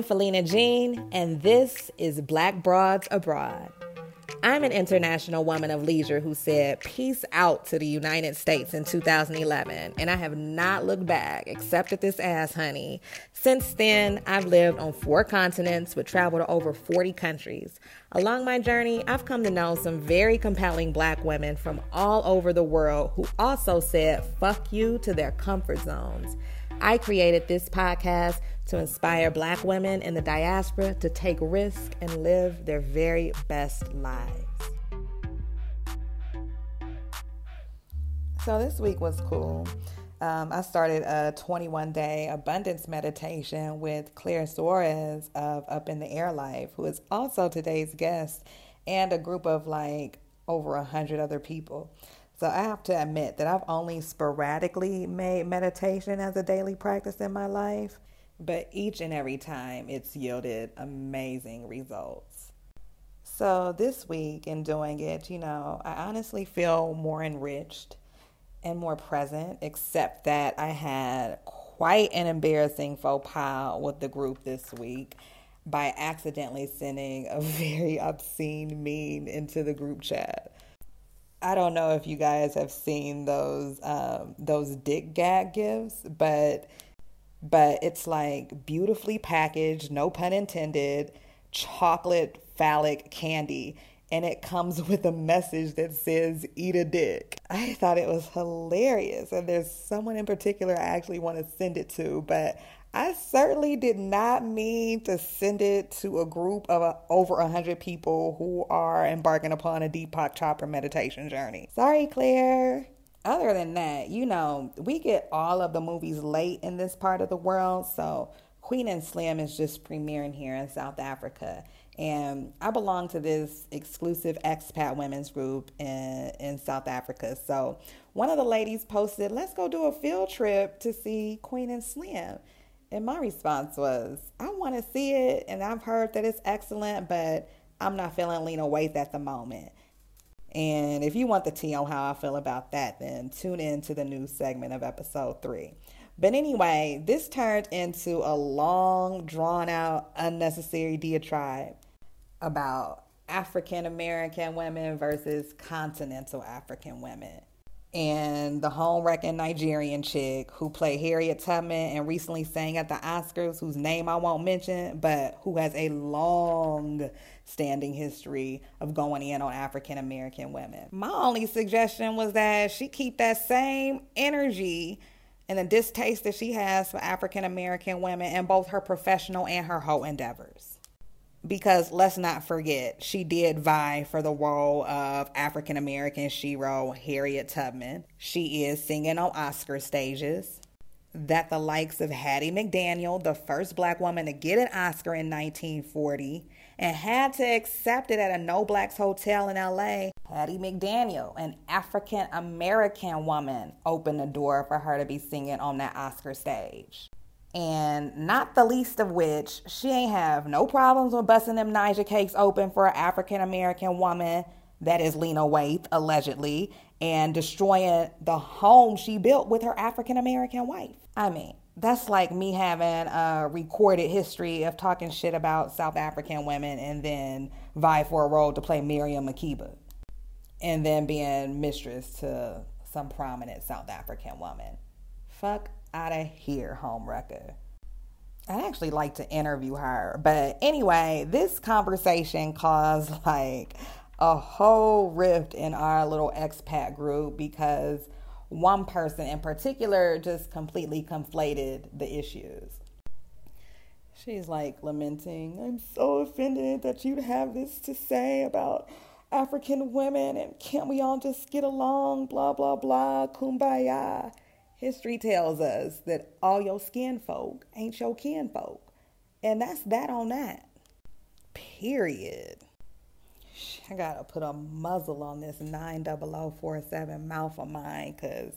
I'm Felina Jean, and this is Black Broads Abroad. I'm an international woman of leisure who said peace out to the United States in 2011, and I have not looked back except at this ass, honey. Since then, I've lived on four continents with travel to over 40 countries. Along my journey, I've come to know some very compelling black women from all over the world who also said fuck you to their comfort zones. I created this podcast to inspire black women in the diaspora to take risks and live their very best lives. So, this week was cool. Um, I started a 21 day abundance meditation with Claire Soares of Up in the Air Life, who is also today's guest, and a group of like over a hundred other people. So I have to admit that I've only sporadically made meditation as a daily practice in my life but each and every time it's yielded amazing results. So this week in doing it, you know, I honestly feel more enriched and more present, except that I had quite an embarrassing faux pas with the group this week by accidentally sending a very obscene meme into the group chat. I don't know if you guys have seen those um, those dick gag gifs, but but it's like beautifully packaged, no pun intended, chocolate phallic candy. And it comes with a message that says, eat a dick. I thought it was hilarious. And there's someone in particular I actually want to send it to, but I certainly did not mean to send it to a group of uh, over 100 people who are embarking upon a Deepak Chopra meditation journey. Sorry, Claire other than that, you know, we get all of the movies late in this part of the world. So Queen and Slim is just premiering here in South Africa. And I belong to this exclusive expat women's group in, in South Africa. So one of the ladies posted, let's go do a field trip to see Queen and Slim. And my response was, I want to see it. And I've heard that it's excellent, but I'm not feeling lean Lena Waithe at the moment. And if you want the tea on how I feel about that, then tune in to the new segment of episode three. But anyway, this turned into a long, drawn out, unnecessary diatribe about African American women versus continental African women and the home wrecking Nigerian chick who played Harriet Tubman and recently sang at the Oscars, whose name I won't mention, but who has a long standing history of going in on African American women. My only suggestion was that she keep that same energy and the distaste that she has for African American women in both her professional and her whole endeavors because let's not forget, she did vie for the role of African American shero Harriet Tubman. She is singing on Oscar stages. That the likes of Hattie McDaniel, the first black woman to get an Oscar in 1940, and had to accept it at a no blacks hotel in LA, Hattie McDaniel, an African American woman, opened the door for her to be singing on that Oscar stage and not the least of which she ain't have no problems with busting them Naija cakes open for an African American woman that is Lena Waithe allegedly and destroying the home she built with her African American wife. I mean, that's like me having a recorded history of talking shit about South African women and then vie for a role to play Miriam Makeba and then being mistress to some prominent South African woman. Fuck out of here, home wrecker. I'd actually like to interview her. But anyway, this conversation caused like a whole rift in our little expat group because one person in particular just completely conflated the issues. She's like lamenting, I'm so offended that you'd have this to say about African women and can't we all just get along, blah, blah, blah, kumbaya. History tells us that all your skin folk ain't your kin folk. And that's that on that. Period. I gotta put a muzzle on this 90047 mouth of mine because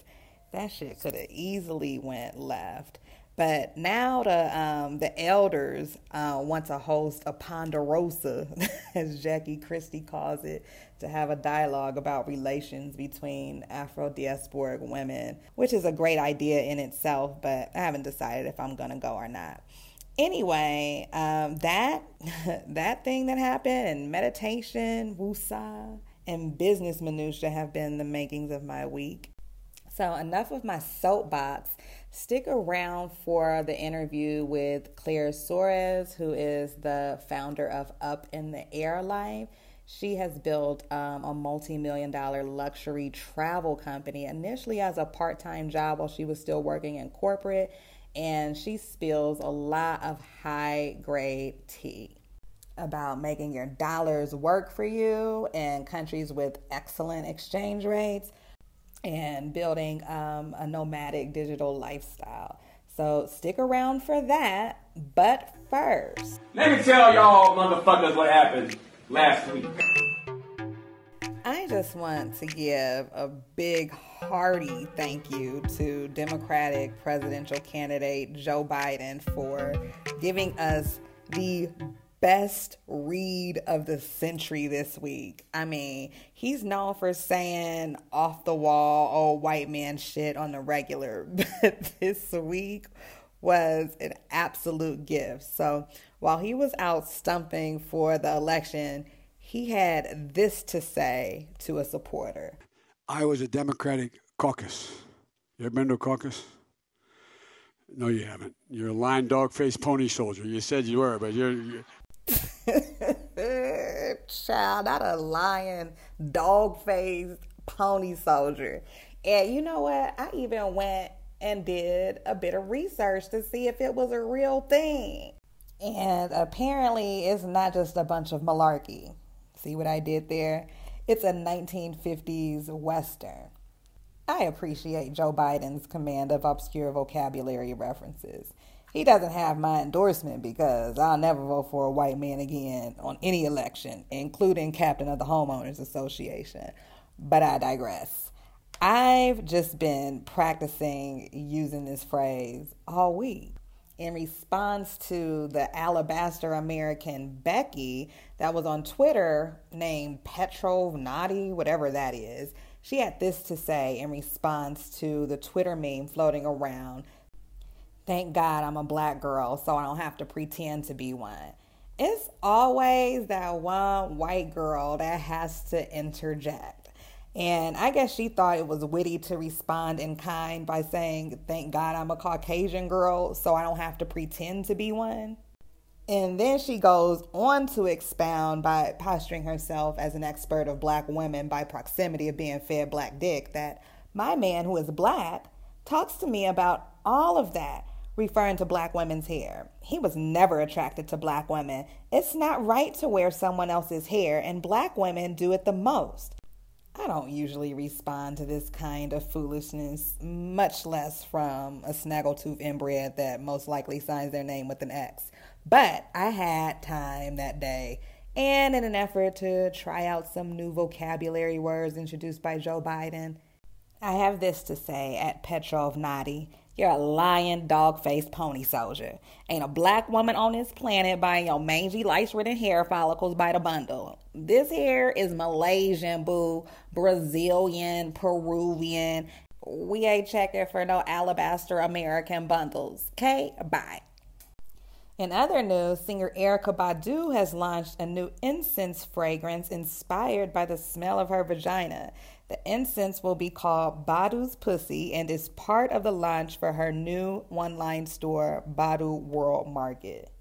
that shit could have easily went left. But now the um, the elders uh, want to host a ponderosa, as Jackie Christie calls it, to have a dialogue about relations between Afro diasporic women, which is a great idea in itself. But I haven't decided if I'm gonna go or not. Anyway, um, that that thing that happened and meditation, wusa, and business minutia have been the makings of my week. So enough of my soapbox. Stick around for the interview with Claire Soares, who is the founder of Up in the Air Life. She has built um, a multi million dollar luxury travel company initially as a part time job while she was still working in corporate and she spills a lot of high grade tea about making your dollars work for you in countries with excellent exchange rates and building um, a nomadic digital lifestyle. So stick around for that. But first, let me tell y'all motherfuckers what happened last week. I just want to give a big, hearty thank you to Democratic presidential candidate Joe Biden for giving us the best read of the century this week. I mean, he's known for saying off the wall, old white man shit on the regular, but this week was an absolute gift. So while he was out stumping for the election, he had this to say to a supporter. I was a Democratic caucus. You ever been to a caucus? No, you haven't. You're a lion, dog faced pony soldier. You said you were, but you're. you're... Child, not a lion, dog faced pony soldier. And you know what? I even went and did a bit of research to see if it was a real thing. And apparently, it's not just a bunch of malarkey. See what I did there? It's a 1950s Western. I appreciate Joe Biden's command of obscure vocabulary references. He doesn't have my endorsement because I'll never vote for a white man again on any election, including captain of the Homeowners Association. But I digress. I've just been practicing using this phrase all week in response to the alabaster American Becky that was on Twitter named Petrov Nadi, whatever that is. She had this to say in response to the Twitter meme floating around Thank God I'm a black girl, so I don't have to pretend to be one. It's always that one white girl that has to interject. And I guess she thought it was witty to respond in kind by saying, Thank God I'm a Caucasian girl, so I don't have to pretend to be one. And then she goes on to expound by posturing herself as an expert of black women by proximity of being fed black dick that my man, who is black, talks to me about all of that, referring to black women's hair. He was never attracted to black women. It's not right to wear someone else's hair, and black women do it the most. I don't usually respond to this kind of foolishness, much less from a snaggletooth inbred that most likely signs their name with an X. But I had time that day, and in an effort to try out some new vocabulary words introduced by Joe Biden, I have this to say at Petrov Nadi. You're a lying, dog faced pony soldier. Ain't a black woman on this planet buying your mangy, lice ridden hair follicles by the bundle. This hair is Malaysian, boo, Brazilian, Peruvian. We ain't checking for no alabaster American bundles. Okay? Bye. In other news, singer Erykah Badu has launched a new incense fragrance inspired by the smell of her vagina. The incense will be called Badu's Pussy and is part of the launch for her new one line store, Badu World Market.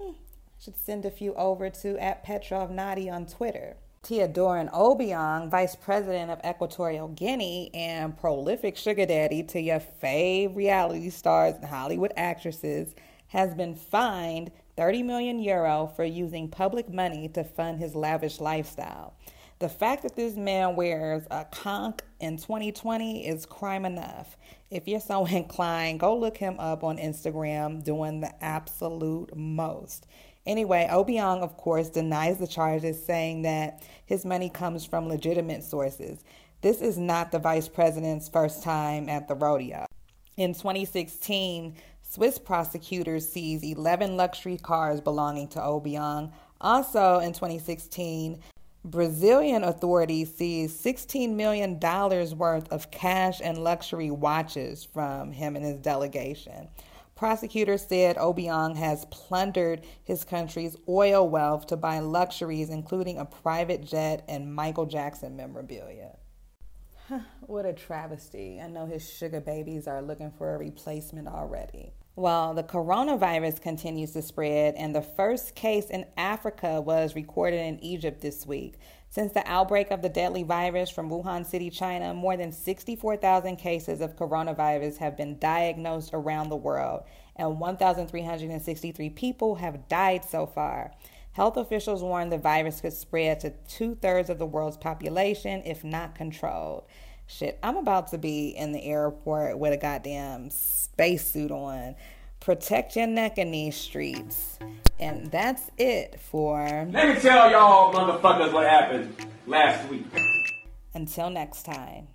Hmm. Should send a few over to at Petrov Nadi on Twitter. Teodorin Obiang, Vice President of Equatorial Guinea and prolific sugar daddy to your fave reality stars and Hollywood actresses, has been fined 30 million euro for using public money to fund his lavish lifestyle. The fact that this man wears a conch in 2020 is crime enough. If you're so inclined, go look him up on Instagram doing the absolute most. Anyway, Obiang, of course, denies the charges, saying that his money comes from legitimate sources. This is not the vice president's first time at the rodeo. In 2016, Swiss prosecutors seized 11 luxury cars belonging to Obiang. Also in 2016, Brazilian authorities seized $16 million worth of cash and luxury watches from him and his delegation. Prosecutors said Obiang has plundered his country's oil wealth to buy luxuries, including a private jet and Michael Jackson memorabilia. what a travesty. I know his sugar babies are looking for a replacement already. Well, the coronavirus continues to spread, and the first case in Africa was recorded in Egypt this week. Since the outbreak of the deadly virus from Wuhan City, China, more than 64,000 cases of coronavirus have been diagnosed around the world, and 1,363 people have died so far. Health officials warn the virus could spread to two thirds of the world's population if not controlled. Shit, I'm about to be in the airport with a goddamn spacesuit on protect your neck in these streets. And that's it for. Let me tell y'all motherfuckers what happened last week. Until next time.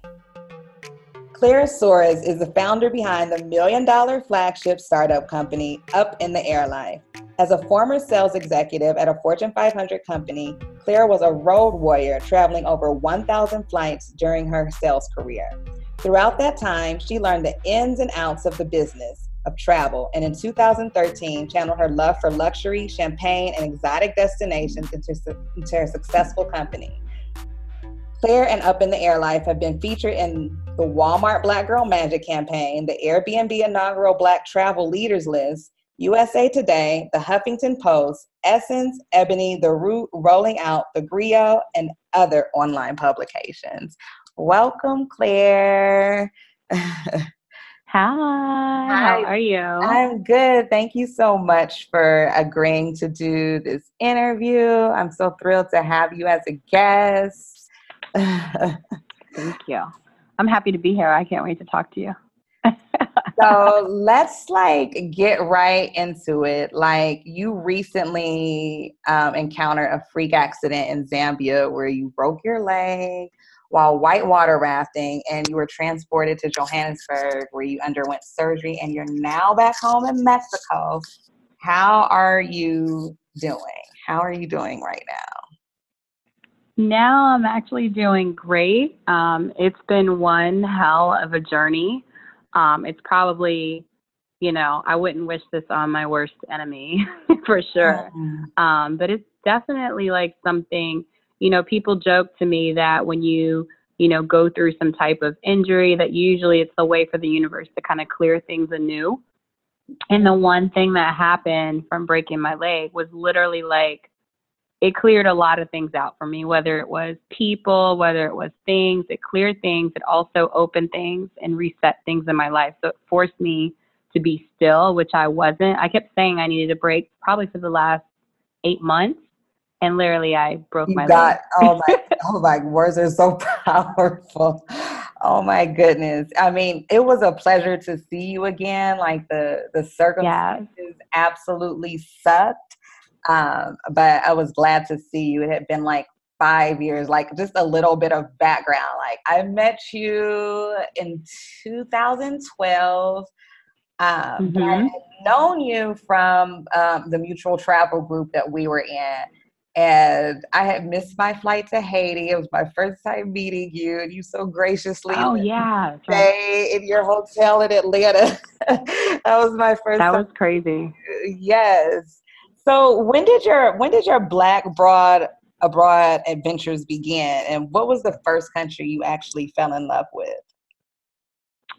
Claire Soares is the founder behind the million dollar flagship startup company Up in the Air Life. As a former sales executive at a Fortune 500 company, Clara was a road warrior traveling over 1,000 flights during her sales career. Throughout that time, she learned the ins and outs of the business of travel, and in 2013, channeled her love for luxury, champagne, and exotic destinations into, into her successful company. Claire and Up in the Air Life have been featured in the Walmart Black Girl Magic campaign, the Airbnb inaugural Black Travel Leaders List, USA Today, the Huffington Post, Essence, Ebony, The Root, Rolling Out, The Grio, and other online publications. Welcome, Claire. Hi. Hi. How are you? I'm good. Thank you so much for agreeing to do this interview. I'm so thrilled to have you as a guest. Thank you. I'm happy to be here. I can't wait to talk to you. so let's like get right into it. Like you recently um, encountered a freak accident in Zambia where you broke your leg while whitewater rafting and you were transported to Johannesburg where you underwent surgery and you're now back home in Mexico. How are you doing? How are you doing right now? Now I'm actually doing great. Um, it's been one hell of a journey. Um, it's probably, you know, I wouldn't wish this on my worst enemy for sure. Um, but it's definitely like something you know, people joke to me that when you, you know, go through some type of injury, that usually it's a way for the universe to kind of clear things anew. And the one thing that happened from breaking my leg was literally like, it cleared a lot of things out for me, whether it was people, whether it was things, it cleared things. It also opened things and reset things in my life. So it forced me to be still, which I wasn't. I kept saying I needed a break probably for the last eight months and literally I broke you my got, oh my, oh my words are so powerful. Oh my goodness. I mean, it was a pleasure to see you again. Like the, the circumstances yes. absolutely sucked. Um, but I was glad to see you. It had been like five years, like just a little bit of background. Like I met you in 2012. Um, mm-hmm. I had known you from um, the mutual travel group that we were in and I had missed my flight to Haiti. It was my first time meeting you, and you so graciously oh yeah stay in your hotel in Atlanta. that was my first. That was crazy. Yes. So when did your when did your Black Broad abroad adventures begin, and what was the first country you actually fell in love with?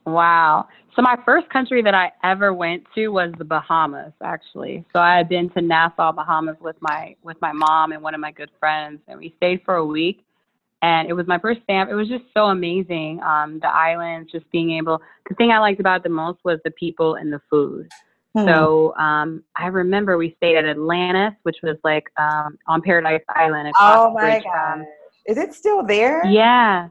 Wow. So my first country that I ever went to was the Bahamas, actually. So I had been to Nassau, Bahamas with my with my mom and one of my good friends, and we stayed for a week. And it was my first stamp. It was just so amazing. Um, the islands, just being able. The thing I liked about it the most was the people and the food. Hmm. So um, I remember we stayed at Atlantis, which was like um, on Paradise Island. Oh my god! Is it still there? Yeah,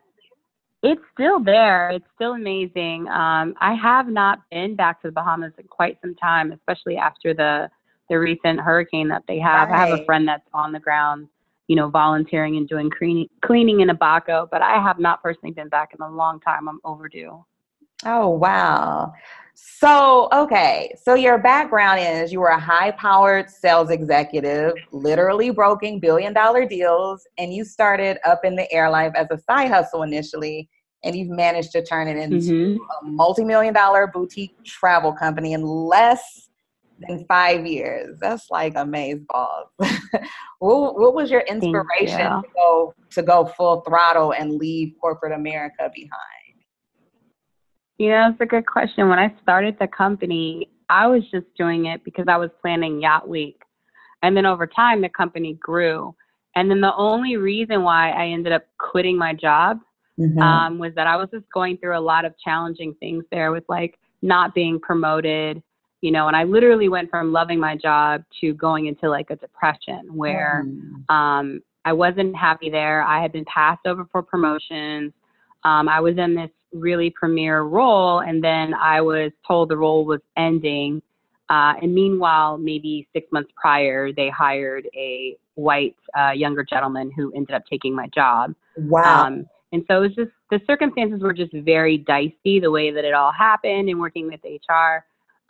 it's still there. It's still amazing. Um, I have not been back to the Bahamas in quite some time, especially after the the recent hurricane that they have. Right. I have a friend that's on the ground, you know, volunteering and doing cleaning cleaning in Abaco, but I have not personally been back in a long time. I'm overdue. Oh wow. So, okay. So your background is you were a high-powered sales executive, literally broking billion-dollar deals, and you started up in the air life as a side hustle initially and you've managed to turn it into Mm-hmm. a multi-million dollar boutique travel company in less than five years. That's like amaze balls. what, what was your inspiration you. to go to go full throttle and leave corporate America behind? You know, it's a good question. When I started the company, I was just doing it because I was planning Yacht Week. And then over time, the company grew. And then the only reason why I ended up quitting my job Mm-hmm. um, was that I was just going through a lot of challenging things there with like not being promoted, you know, and I literally went from loving my job to going into like a depression where Mm-hmm. um, I wasn't happy there. I had been passed over for promotions. Um, I was in this really premier role, and then I was told the role was ending. Uh, and meanwhile, maybe six months prior, they hired a white uh, younger gentleman who ended up taking my job. wow. Um, and so it was just the circumstances were just very dicey the way that it all happened and working with HR.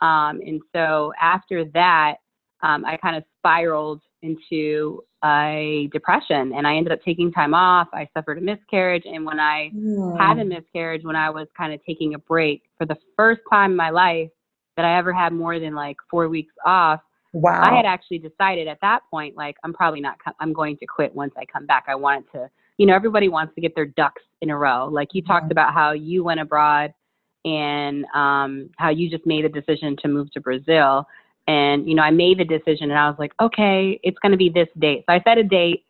Um, and so after that, um, I kind of spiraled into a depression and I ended up taking time off. I suffered a miscarriage. And when I had a miscarriage, when I was kind of taking a break for the first time in my life that I ever had more than like four weeks off, wow. I had actually decided at that point, like, I'm probably not, I'm going to quit once I come back. I wanted to, you know, everybody wants to get their ducks in a row. Like you talked about how you went abroad and um, how you just made a decision to move to Brazil. And, you know, I made the decision and I was like, okay, it's going to be this date. So I set a date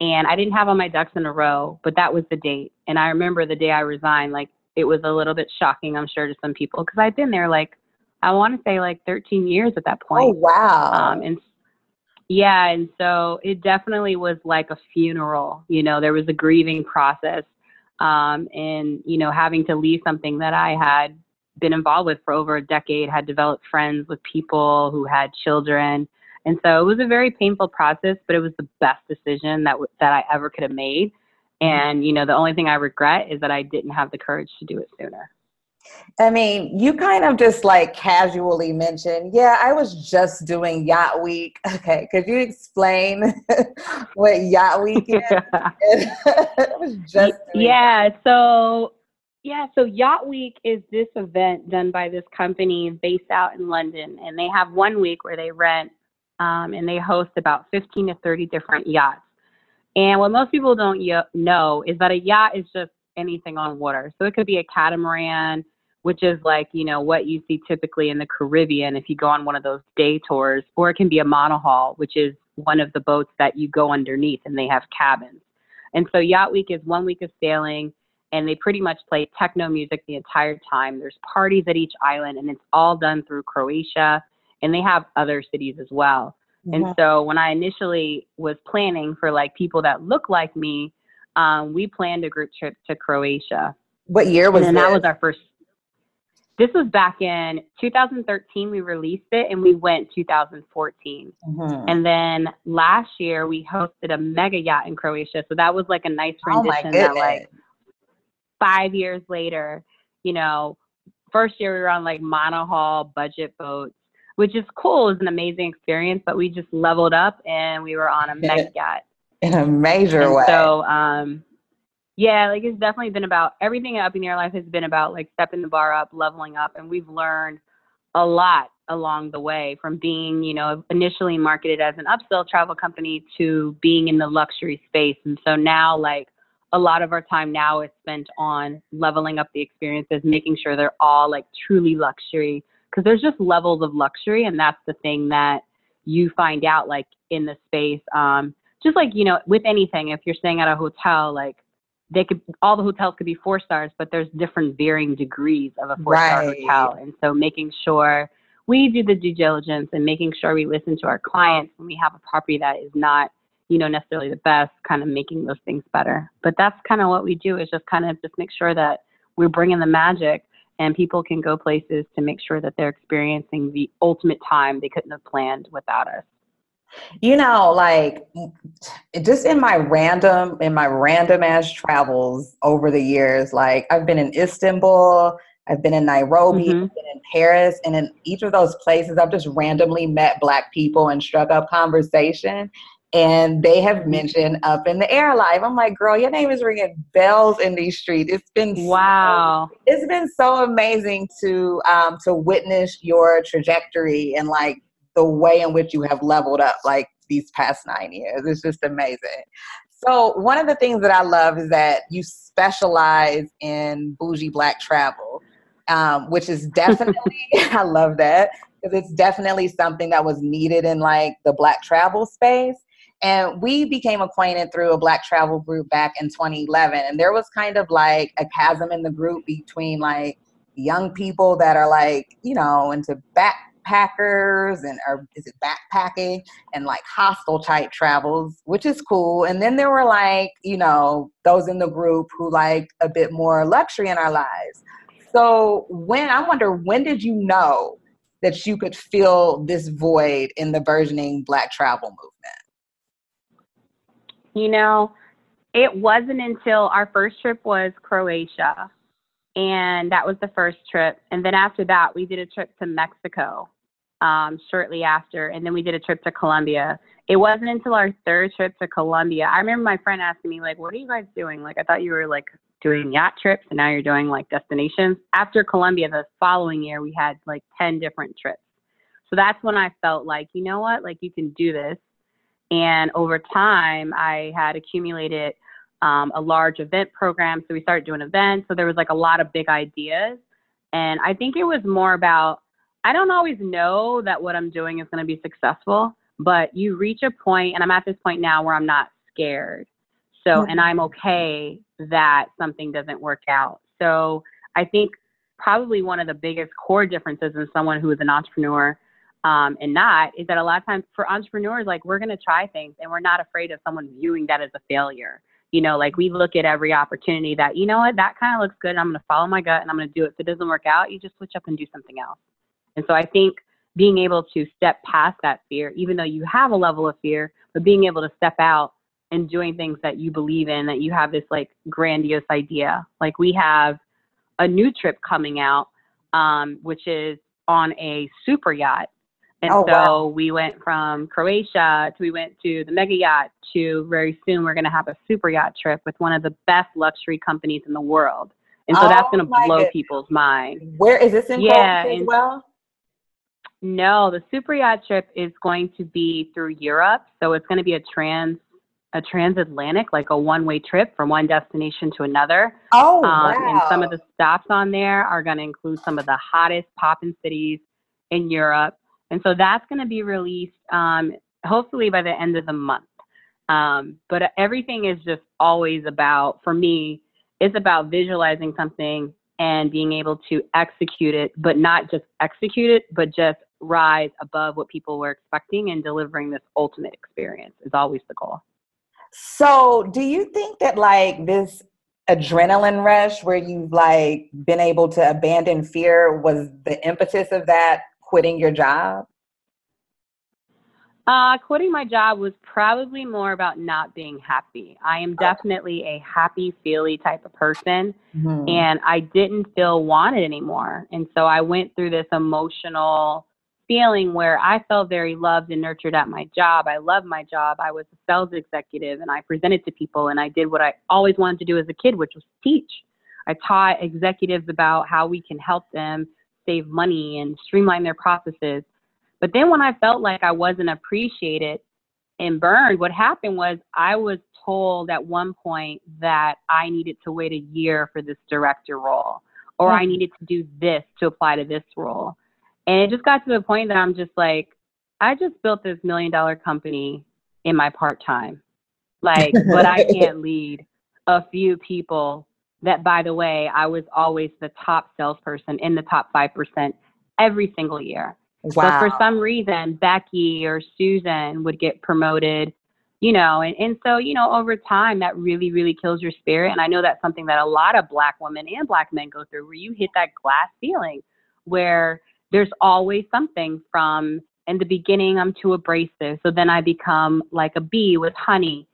and I didn't have all my ducks in a row, but that was the date. And I remember the day I resigned, like, it was a little bit shocking, I'm sure, to some people because I'd been there like, I want to say like 13 years at that point. oh wow. Um, and yeah, and so it definitely was like a funeral. You know, there was a grieving process, um, and you know, having to leave something that I had been involved with for over a decade, had developed friends with people who had children, and so it was a very painful process. But it was the best decision that w- that I ever could have made. And you know, the only thing I regret is that I didn't have the courage to do it sooner. I mean, you kind of just like casually mentioned, yeah, I was just doing Yacht Week. Okay, could you explain what Yacht Week is? I was just yeah so yeah so yacht week is this event done by this company based out in london and they have one week where they rent um, and they host about 15 to 30 different yachts. And what most people don't y- know is that a yacht is just anything on water. So it could be a catamaran which is like you know what you see typically in the caribbean if you go on one of those day tours or it can be a monohull which is one of the boats that you go underneath and they have cabins. And so Yacht Week is one week of sailing, and they pretty much play techno music the entire time. There's parties at each island, and it's all done through Croatia, and they have other cities as well. And Mhm. so when I initially was planning for like people that look like me, um, we planned a group trip to Croatia. What year was that? and this? that was our first. This was back in 2013. We released it, and we went 2014. Mhm. And then last year we hosted a mega yacht in Croatia. So that was like a nice rendition Oh that like. Five years later, you know, first year we were on like monohull budget boats, which is cool. It was an amazing experience, but we just leveled up and we were on a mega yacht. in a major And way. so, um, yeah, like it's definitely been about everything up in your life has been about like stepping the bar up, leveling up, and we've learned a lot along the way from being, you know, initially marketed as an upsell travel company to being in the luxury space. And so now, like, a lot of our time now is spent on leveling up the experiences, making sure they're all like truly luxury. Because there's just levels of luxury, and that's the thing that you find out like in the space. Um, just like you know, with anything, if you're staying at a hotel, like they could all the hotels could be four stars, but there's different varying degrees of a four star Right. hotel. And so making sure we do the due diligence and making sure we listen to our clients when we have a property that is not, you know, necessarily the best, kind of making those things better. But that's kind of what we do is just kind of just make sure that we're bringing the magic and people can go places to make sure that they're experiencing the ultimate time they couldn't have planned without us. you know, like just in my random, in my random ass travels over the years, like I've been in Istanbul, I've been in Nairobi, Mhm. I've been in Paris, and in each of those places, I've just randomly met Black people and struck up conversation. And they have mentioned Up in the Air Life. I'm like, girl, your name is ringing bells in these streets. It's been wow. So, it's been so amazing to um, to witness your trajectory and like the way in which you have leveled up like these past nine years. It's just amazing. So one of the things that I love is that you specialize in bougie black travel, um, which is definitely I love that because it's definitely something that was needed in like the black travel space. And we became acquainted through a black travel group back in 2011. And there was kind of like a chasm in the group between like young people that are like, you know, into backpackers and or is it backpacking and like hostel type travels, which is cool. And then there were like, you know, those in the group who like a bit more luxury in our lives. So when I wonder when did you know that you could fill this void in the burgeoning black travel movement? You know, it wasn't until our first trip was Croatia. And that was the first trip. And then after that, we did a trip to Mexico um, shortly after. And then we did a trip to Colombia. It wasn't until our third trip to Colombia. I remember my friend asking me, like, what are you guys doing? Like, I thought you were like doing yacht trips and now you're doing like destinations. After Colombia, the following year, we had like 10 different trips. So that's when I felt like, you know what? Like, you can do this. And over time, I had accumulated um, a large event program. So we started doing events. So there was like a lot of big ideas. And I think it was more about, I don't always know that what I'm doing is going to be successful, but you reach a point, and I'm at this point now where I'm not scared. So, mm-hmm. and I'm okay that something doesn't work out. So I think probably one of the biggest core differences in someone who is an entrepreneur um, and not is that a lot of times for entrepreneurs, like we're going to try things and we're not afraid of someone viewing that as a failure. You know, like we look at every opportunity that, you know what, that kind of looks good. I'm going to follow my gut and I'm going to do it. If it doesn't work out, you just switch up and do something else. And so I think being able to step past that fear, even though you have a level of fear, but being able to step out and doing things that you believe in, that you have this like grandiose idea. Like we have a new trip coming out, um, which is on a super yacht and oh, so wow. we went from Croatia to we went to the mega yacht to very soon we're going to have a super yacht trip with one of the best luxury companies in the world. And so oh, that's going to blow God. people's mind. Where is this in yeah, as well? No, the super yacht trip is going to be through Europe. So it's going to be a trans a transatlantic, like a one-way trip from one destination to another. Oh, um, wow. And some of the stops on there are going to include some of the hottest poppin' cities in Europe. And so that's going to be released um, hopefully by the end of the month. Um, but everything is just always about, for me, it's about visualizing something and being able to execute it, but not just execute it, but just rise above what people were expecting and delivering this ultimate experience is always the goal. So, do you think that like this adrenaline rush where you've like been able to abandon fear was the impetus of that quitting your job? Uh, quitting my job was probably more about not being happy. I am definitely a happy feely type of person, mm-hmm. and I didn't feel wanted anymore. And so I went through this emotional feeling where I felt very loved and nurtured at my job. I loved my job. I was a sales executive, and I presented to people, and I did what I always wanted to do as a kid, which was teach. I taught executives about how we can help them save money and streamline their processes. But then when I felt like I wasn't appreciated and burned, what happened was I was told at one point that I needed to wait a year for this director role or I mm. needed to do this to apply to this role. And it just got to the point that I'm just like, I just built this million dollar company in my part time. Like, but I can't lead a few people that by the way, I was always the top salesperson in the top 5% every single year. Wow. But for some reason, Becky or Susan would get promoted, you know, and, and so, you know, over time that really, really kills your spirit. And I know that's something that a lot of black women and black men go through where you hit that glass ceiling where there's always something from in the beginning I'm too abrasive. So then I become like a bee with honey.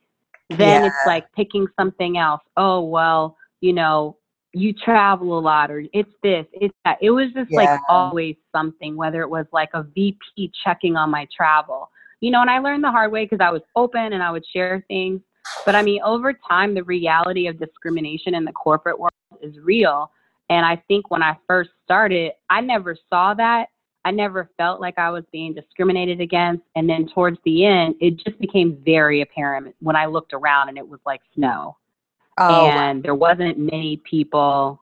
Then yeah. it's like picking something else. Oh well, you know, you travel a lot or it's this, it's that. It was just yeah. like always something, whether it was like a VP checking on my travel. You you know, and I learned the hard way because I was open and I would share things. But I mean, over time, the reality of discrimination in the corporate world is real. And I think when I first started, I never saw that. I never felt like I was being discriminated against. And then towards the end, it just became very apparent when I looked around and it was like snow. Oh. And there wasn't many people,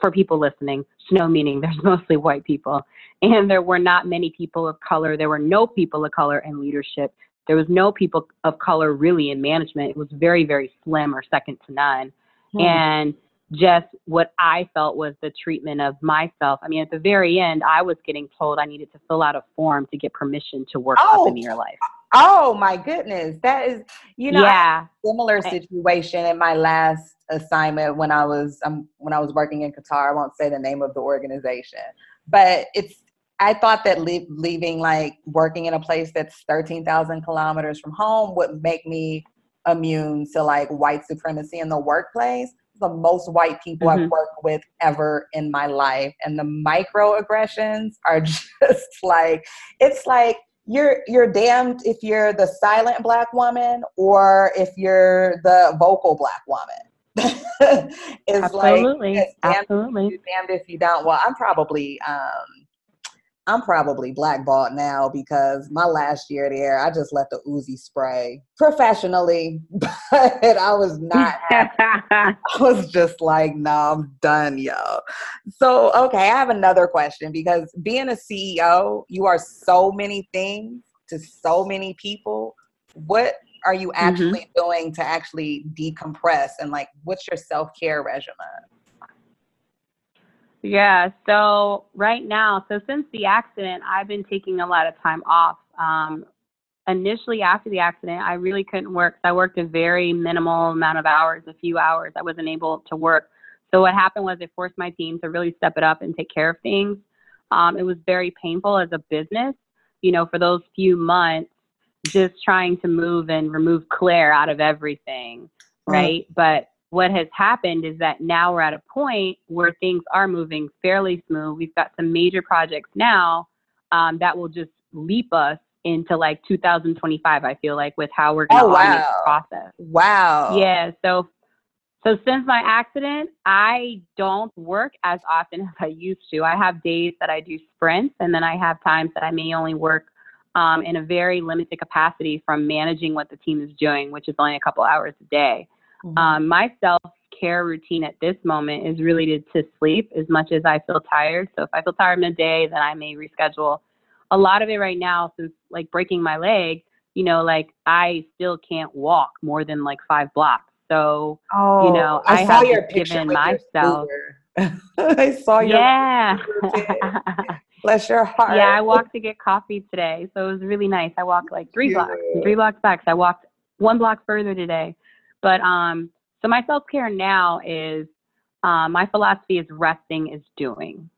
for people listening, snow meaning there's mostly white people. And there were not many people of color. There were no people of color in leadership. There was no people of color really in management. It was very, very slim or second to none. Hmm. And just what I felt was the treatment of myself. I mean, at the very end, I was getting told I needed to fill out a form to get permission to work oh, up in your life. Oh my goodness, that is you know yeah. similar situation in my last assignment when I was um, when I was working in Qatar. I won't say the name of the organization, but it's I thought that leaving like working in a place that's thirteen thousand kilometers from home would make me immune to like white supremacy in the workplace the most white people mm-hmm. I've worked with ever in my life. And the microaggressions are just like, it's like you're you're damned if you're the silent black woman or if you're the vocal black woman. it's Absolutely. like it's damned Absolutely. If you, damned if you don't. Well, I'm probably um I'm probably blackballed now because my last year there, I just let the Uzi spray professionally, but I was not. I was just like, no, I'm done, yo. So, okay, I have another question because being a CEO, you are so many things to so many people. What are you mm-hmm. actually mm-hmm. doing to actually decompress and like, what's your self care regimen? Yeah, so right now, so since the accident, I've been taking a lot of time off. Um, initially, after the accident, I really couldn't work. So I worked a very minimal amount of hours, a few hours. I wasn't able to work. So what happened was it forced my team to really step it up and take care of things. Um, it was very painful as a business, you know, for those few months, just trying to move and remove Claire out of everything, right? Mm-hmm. But what has happened is that now we're at a point where things are moving fairly smooth. We've got some major projects now um, that will just leap us into like 2025. I feel like with how we're going to oh, wow. the process. Wow. Yeah. So, so since my accident, I don't work as often as I used to. I have days that I do sprints, and then I have times that I may only work um, in a very limited capacity from managing what the team is doing, which is only a couple hours a day. Mm-hmm. Um, my self care routine at this moment is related to sleep as much as I feel tired. So if I feel tired in a day, then I may reschedule. A lot of it right now, since like breaking my leg, you know, like I still can't walk more than like five blocks. So, oh, you know, I, I have your given myself. I saw your yeah. Bless your heart. Yeah, I walked to get coffee today, so it was really nice. I walked like three blocks, three blocks back. So I walked one block further today. But um, so my self care now is uh, my philosophy is resting is doing.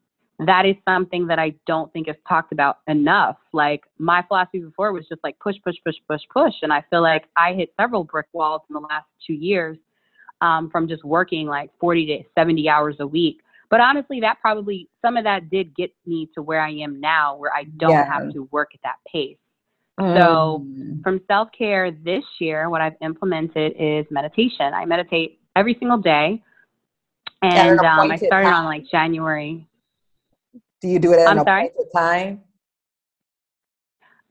That is something that I don't think is talked about enough. Like my philosophy before was just like push, push, push, push, push. And I feel like I hit several brick walls in the last two years um, from just working like 40 to 70 hours a week. But honestly, that probably some of that did get me to where I am now, where I don't yeah. have to work at that pace. So, mm. from self care this year, what I've implemented is meditation. I meditate every single day. And um, I started time. on like January. Do you do it at I'm an sorry? time?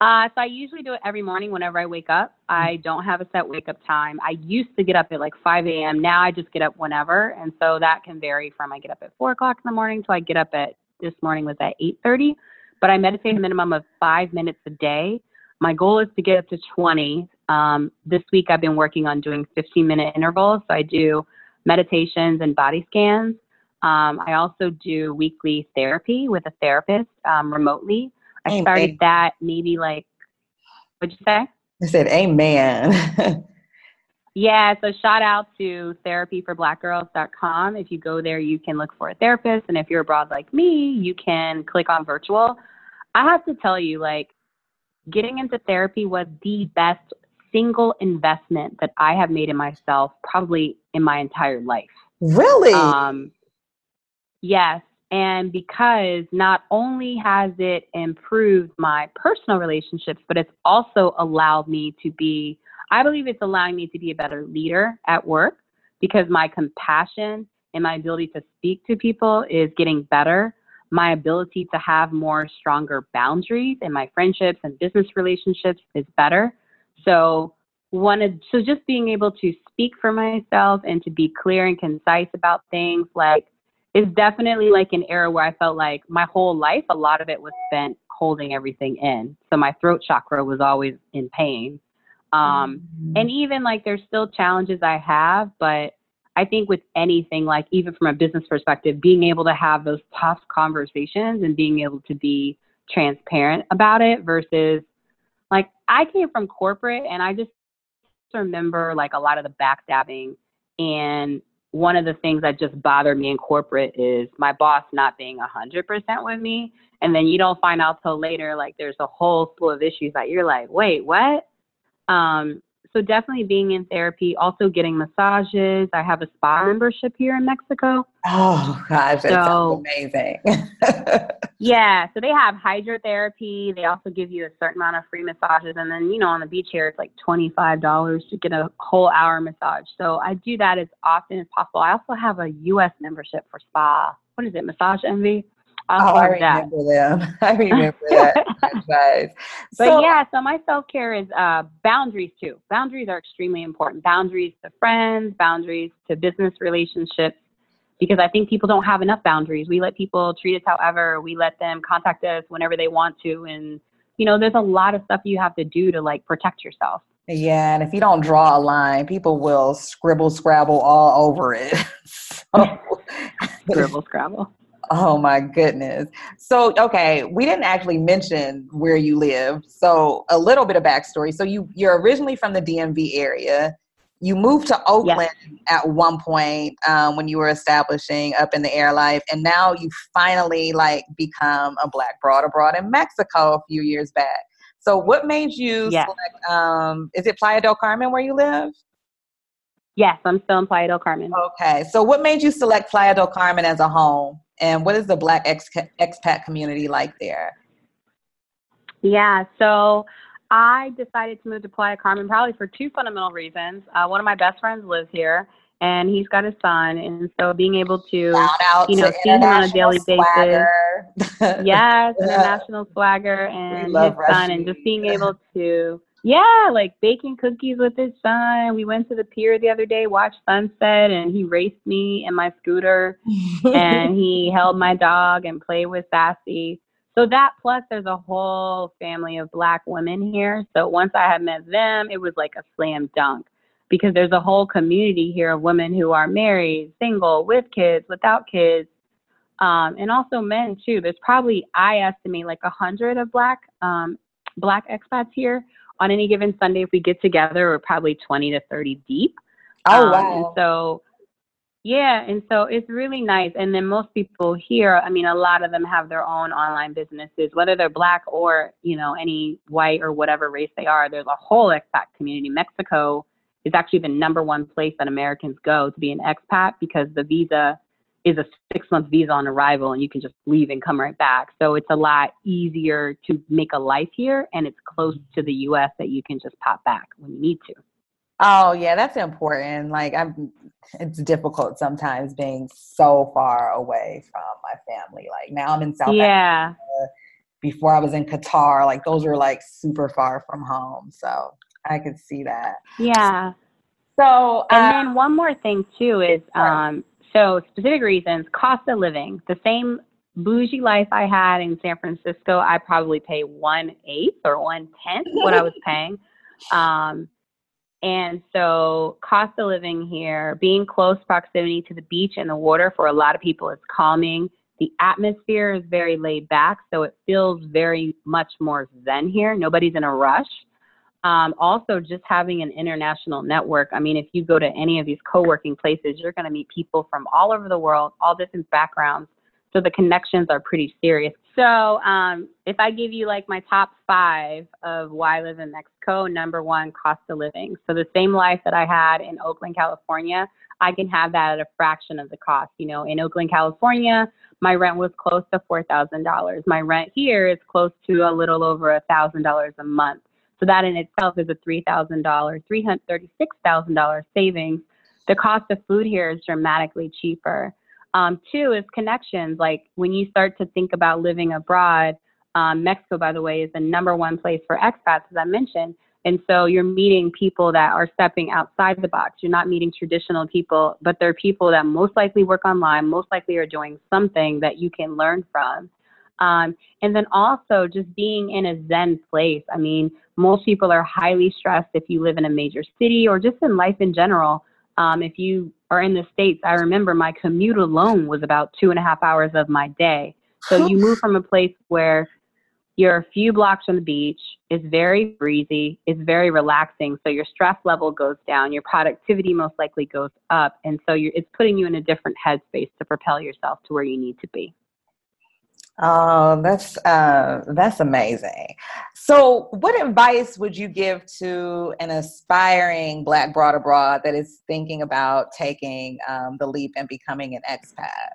Uh, so I usually do it every morning whenever I wake up. I mm. don't have a set wake up time. I used to get up at like 5 a.m. Now I just get up whenever, and so that can vary from I get up at 4 o'clock in the morning to I get up at this morning was at 8:30. But I meditate a minimum of five minutes a day, my goal is to get up to 20. Um, this week I've been working on doing 15 minute intervals. So I do meditations and body scans. Um, I also do weekly therapy with a therapist um, remotely. I amen. started that maybe like, what'd you say? I said, Amen. yeah, so shout out to therapyforblackgirls.com. If you go there, you can look for a therapist. And if you're abroad like me, you can click on virtual. I have to tell you, like, getting into therapy was the best single investment that I have made in myself probably in my entire life. Really? Um, yes. And because not only has it improved my personal relationships, but it's also allowed me to be, I believe it's allowing me to be a better leader at work because my compassion and my ability to speak to people is getting better. My ability to have more stronger boundaries in my friendships and business relationships is better. So, wanted so just being able to speak for myself and to be clear and concise about things like is definitely like an era where I felt like my whole life a lot of it was spent holding everything in. So my throat chakra was always in pain. Um, mm-hmm. and even like there's still challenges I have, but I think with anything, like even from a business perspective, being able to have those tough conversations and being able to be transparent about it versus like I came from corporate and I just remember like a lot of the backstabbing. And one of the things that just bothered me in corporate is my boss not being 100% with me. And then you don't find out till later like there's a whole slew of issues that you're like wait what? Um, so definitely being in therapy, also getting massages. I have a spa membership here in Mexico. Oh gosh, that so, amazing. yeah, so they have hydrotherapy. They also give you a certain amount of free massages, and then you know on the beach here it's like twenty five dollars to get a whole hour massage. So I do that as often as possible. I also have a U.S. membership for spa. What is it, Massage Envy? I'll oh, I remember that. them. I remember that. but so, yeah, so my self care is uh, boundaries too. Boundaries are extremely important. Boundaries to friends, boundaries to business relationships, because I think people don't have enough boundaries. We let people treat us however. We let them contact us whenever they want to, and you know, there's a lot of stuff you have to do to like protect yourself. Yeah, and if you don't draw a line, people will scribble, scrabble all over it. so, scribble, scrabble. Oh my goodness. So, okay, we didn't actually mention where you live. So, a little bit of backstory. So, you you're originally from the DMV area. You moved to Oakland yes. at one point um, when you were establishing up in the air life, and now you finally like become a black broad abroad in Mexico a few years back. So, what made you yes. select? Um, is it Playa del Carmen where you live? Yes, I'm still in Playa del Carmen. Okay, so what made you select Playa del Carmen as a home? And what is the black ex- expat community like there? Yeah so i decided to move to playa carmen probably for two fundamental reasons. Uh, one of my best friends lives here and he's got a son and so being able to you know see him on a daily swagger. basis yes international swagger and his son and just being able to yeah, like baking cookies with his son. We went to the pier the other day, watched sunset, and he raced me in my scooter and he held my dog and played with Sassy. So that plus there's a whole family of black women here. So once I had met them, it was like a slam dunk because there's a whole community here of women who are married, single, with kids, without kids. Um, and also men too. There's probably I estimate like a hundred of black um, black expats here on any given Sunday, if we get together, we're probably 20 to 30 deep. Oh, um, wow. And so, yeah, and so it's really nice. And then most people here, I mean, a lot of them have their own online businesses, whether they're black or, you know, any white or whatever race they are. There's a whole expat community. Mexico is actually the number one place that Americans go to be an expat because the visa is a six month visa on arrival and you can just leave and come right back. So it's a lot easier to make a life here and it's close to the US that you can just pop back when you need to. Oh yeah, that's important. Like I'm it's difficult sometimes being so far away from my family. Like now I'm in South yeah. Africa. Before I was in Qatar, like those are like super far from home. So I could see that. Yeah. So and uh, then one more thing too is um so specific reasons, cost of living, the same bougie life I had in San Francisco, I probably pay one eighth or one tenth what I was paying. Um, and so cost of living here, being close proximity to the beach and the water for a lot of people is calming. The atmosphere is very laid back, so it feels very much more zen here. Nobody's in a rush. Um, also, just having an international network. I mean, if you go to any of these co working places, you're going to meet people from all over the world, all different backgrounds. So the connections are pretty serious. So um, if I give you like my top five of why I live in Mexico, number one, cost of living. So the same life that I had in Oakland, California, I can have that at a fraction of the cost. You know, in Oakland, California, my rent was close to $4,000. My rent here is close to a little over $1,000 a month. So that in itself is a $3,000, $336,000 savings. The cost of food here is dramatically cheaper. Um, two is connections. Like when you start to think about living abroad, um, Mexico, by the way, is the number one place for expats, as I mentioned. And so you're meeting people that are stepping outside the box. You're not meeting traditional people, but they're people that most likely work online, most likely are doing something that you can learn from. Um, and then also just being in a Zen place. I mean, most people are highly stressed if you live in a major city or just in life in general. Um, if you are in the States, I remember my commute alone was about two and a half hours of my day. So you move from a place where you're a few blocks from the beach, it's very breezy, it's very relaxing. So your stress level goes down, your productivity most likely goes up. And so it's putting you in a different headspace to propel yourself to where you need to be. Oh, that's uh, that's amazing. So, what advice would you give to an aspiring Black broad abroad that is thinking about taking um, the leap and becoming an expat?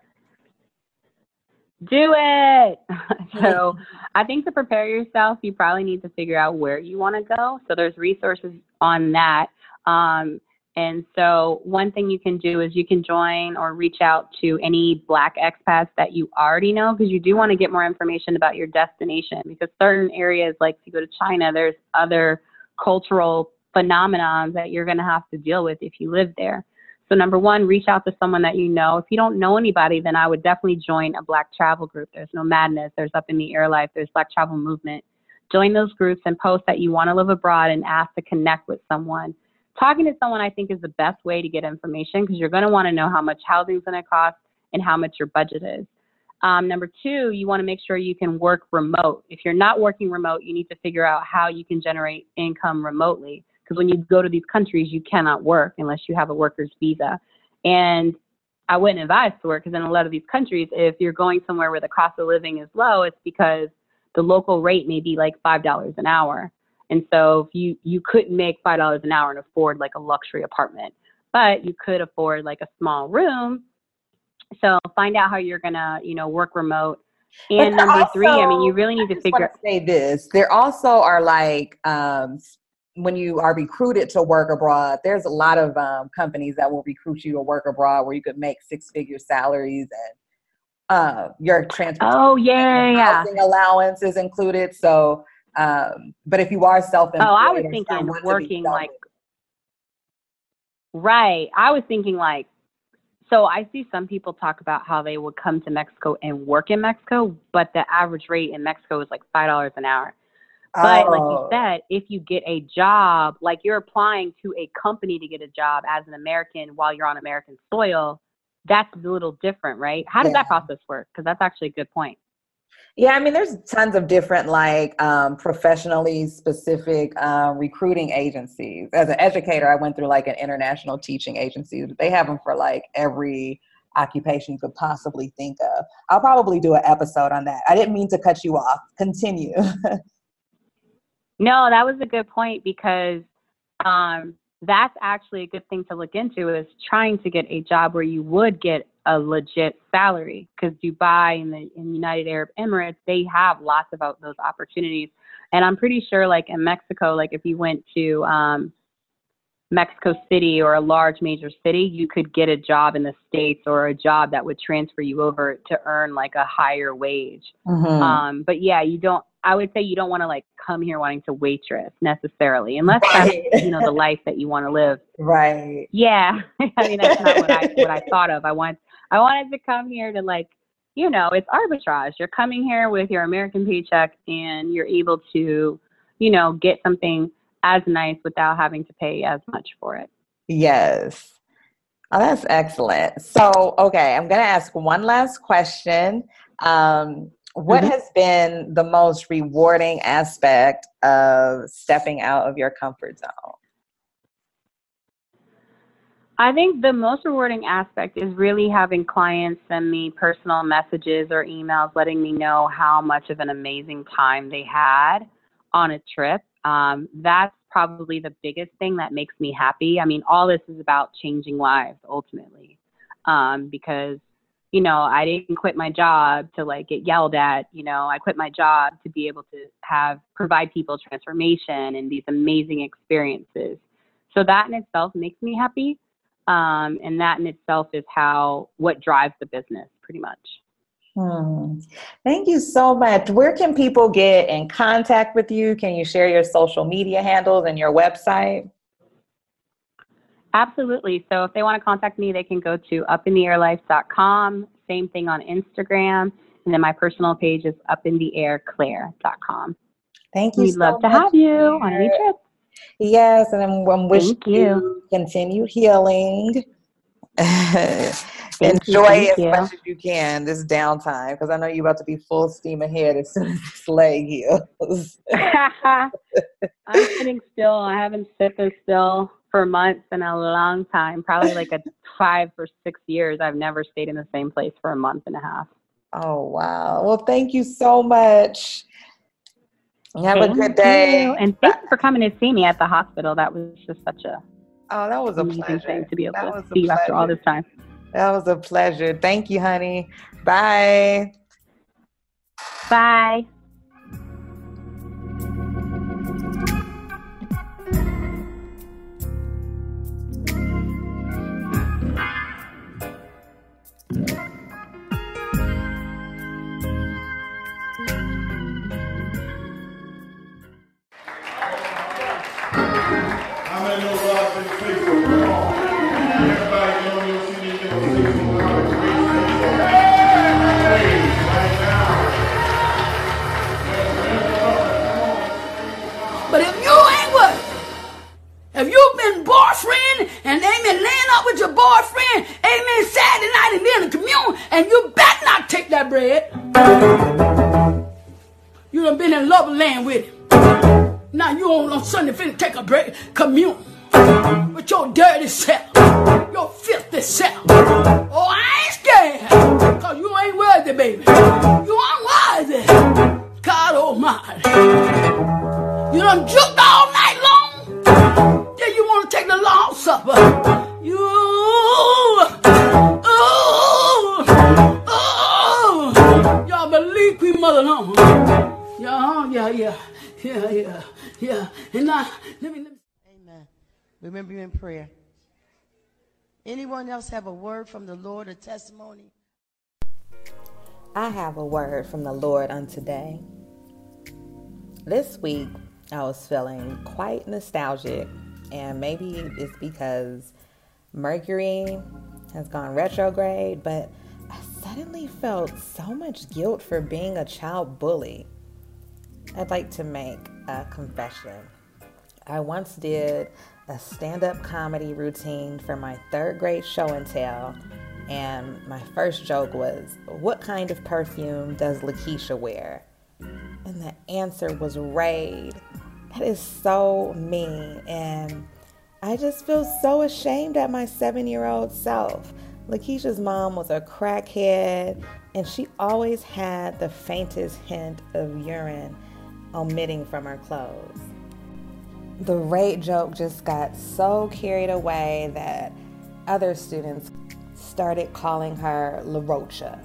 Do it. so, I think to prepare yourself, you probably need to figure out where you want to go. So, there's resources on that. Um, and so, one thing you can do is you can join or reach out to any Black expats that you already know because you do want to get more information about your destination. Because certain areas, like if you go to China, there's other cultural phenomena that you're going to have to deal with if you live there. So, number one, reach out to someone that you know. If you don't know anybody, then I would definitely join a Black travel group. There's Nomadness, there's Up in the Air Life, there's Black Travel Movement. Join those groups and post that you want to live abroad and ask to connect with someone talking to someone I think is the best way to get information because you're going to want to know how much housing is going to cost and how much your budget is. Um, number two, you want to make sure you can work remote. If you're not working remote, you need to figure out how you can generate income remotely because when you go to these countries, you cannot work unless you have a worker's visa. And I wouldn't advise to work because in a lot of these countries, if you're going somewhere where the cost of living is low, it's because the local rate may be like $5 an hour. And so if you you couldn't make five dollars an hour and afford like a luxury apartment, but you could afford like a small room. So find out how you're gonna you know work remote. And number also, three, I mean, you really need to figure. To say this: there also are like um, when you are recruited to work abroad. There's a lot of um, companies that will recruit you to work abroad where you could make six-figure salaries and uh, your transportation. Oh yeah, housing yeah. allowance is included. So um, but if you are self-employed, oh, I was thinking working like right. I was thinking like so I see some people talk about how they would come to Mexico and work in Mexico, but the average rate in Mexico is like five dollars an hour. But oh. like you oh. said, if you get a job, like you're applying to a company to get a job as an American while you're on American soil, that's a little different, right? How does yeah. that process work? Because that's actually a good point. Yeah, I mean, there's tons of different like um, professionally specific uh, recruiting agencies. As an educator, I went through like an international teaching agency. They have them for like every occupation you could possibly think of. I'll probably do an episode on that. I didn't mean to cut you off. Continue. no, that was a good point because um, that's actually a good thing to look into is trying to get a job where you would get a legit salary because Dubai and the in United Arab Emirates they have lots of those opportunities and I'm pretty sure like in Mexico like if you went to um, Mexico City or a large major city you could get a job in the states or a job that would transfer you over to earn like a higher wage mm-hmm. um, but yeah you don't I would say you don't want to like come here wanting to waitress necessarily, unless right. that's you know the life that you want to live. Right. Yeah. I mean that's not what I what I thought of. I want I wanted to come here to like, you know, it's arbitrage. You're coming here with your American paycheck and you're able to, you know, get something as nice without having to pay as much for it. Yes. Oh, that's excellent. So, okay, I'm going to ask one last question. Um, what mm-hmm. has been the most rewarding aspect of stepping out of your comfort zone? I think the most rewarding aspect is really having clients send me personal messages or emails letting me know how much of an amazing time they had on a trip. Um, that's probably the biggest thing that makes me happy. I mean, all this is about changing lives ultimately. Um, because, you know, I didn't quit my job to like get yelled at, you know, I quit my job to be able to have provide people transformation and these amazing experiences. So that in itself makes me happy. Um, and that in itself is how what drives the business pretty much. Hmm. Thank you so much. Where can people get in contact with you? Can you share your social media handles and your website? Absolutely. So if they want to contact me, they can go to upintheairlife.com. Same thing on Instagram. And then my personal page is upintheairclaire.com. Thank you. We'd so love to have you on any trip. Yes, and I'm, I'm wishing you. you continued healing. Thank you, Enjoy as you. much as you can this downtime because I know you're about to be full steam ahead as soon as this leg heals. I'm sitting still. I haven't sitting still for months in a long time, probably like a five or six years. I've never stayed in the same place for a month and a half. oh, wow. Well, thank you so much. Have a good day. you. And thank you for coming to see me at the hospital. That was just such a Oh, that was a amazing pleasure. thing to be able That to see you after all this time. That was a pleasure. Thank you, honey. Bye. Bye. Else have a word from the Lord, a testimony? I have a word from the Lord on today. This week, I was feeling quite nostalgic, and maybe it's because Mercury has gone retrograde, but I suddenly felt so much guilt for being a child bully. I'd like to make a confession. I once did a stand up comedy routine for my third grade show and tell, and my first joke was, What kind of perfume does Lakeisha wear? And the answer was Raid. That is so mean, and I just feel so ashamed at my seven year old self. Lakeisha's mom was a crackhead, and she always had the faintest hint of urine omitting from her clothes the rape joke just got so carried away that other students started calling her La Rocha.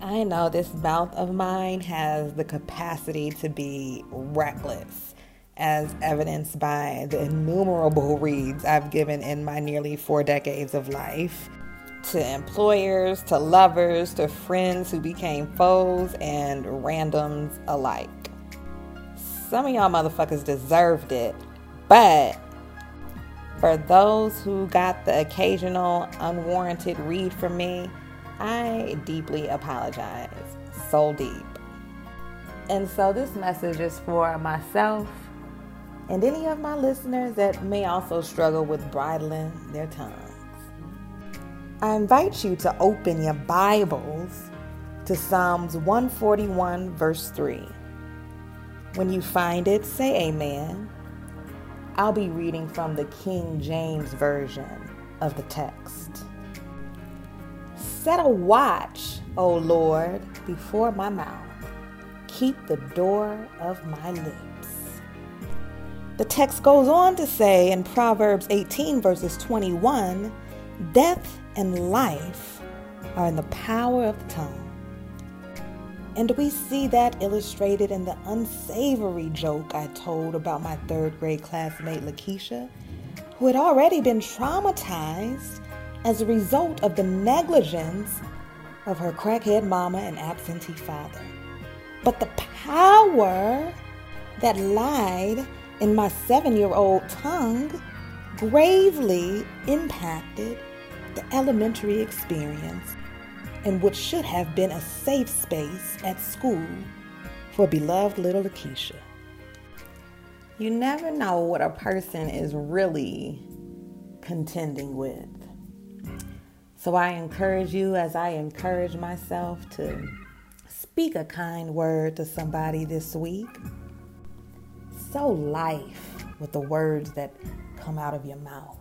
I know this mouth of mine has the capacity to be reckless, as evidenced by the innumerable reads I've given in my nearly four decades of life. To employers, to lovers, to friends who became foes, and randoms alike some of y'all motherfuckers deserved it. But for those who got the occasional unwarranted read from me, I deeply apologize. So deep. And so this message is for myself and any of my listeners that may also struggle with bridling their tongues. I invite you to open your Bibles to Psalms 141, verse 3. When you find it, say amen. I'll be reading from the King James Version of the text. Set a watch, O Lord, before my mouth. Keep the door of my lips. The text goes on to say in Proverbs 18, verses 21 death and life are in the power of the tongue. And we see that illustrated in the unsavory joke I told about my third grade classmate Lakeisha, who had already been traumatized as a result of the negligence of her crackhead mama and absentee father. But the power that lied in my seven year old tongue gravely impacted the elementary experience in what should have been a safe space at school for beloved little Lakeisha. You never know what a person is really contending with. So I encourage you, as I encourage myself, to speak a kind word to somebody this week. Sow life with the words that come out of your mouth.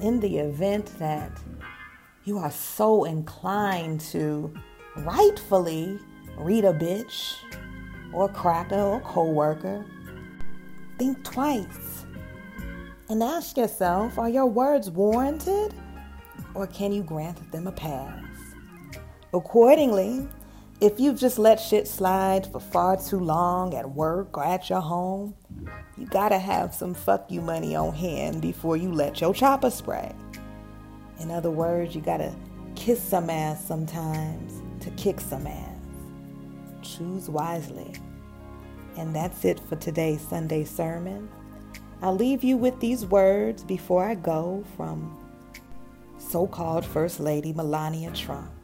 In the event that you are so inclined to rightfully read a bitch or cracker or coworker, think twice and ask yourself, are your words warranted or can you grant them a pass? Accordingly, if you've just let shit slide for far too long at work or at your home, you gotta have some fuck you money on hand before you let your chopper spray. In other words, you got to kiss some ass sometimes to kick some ass. Choose wisely. And that's it for today's Sunday sermon. I'll leave you with these words before I go from so called First Lady Melania Trump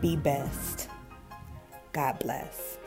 be best. God bless.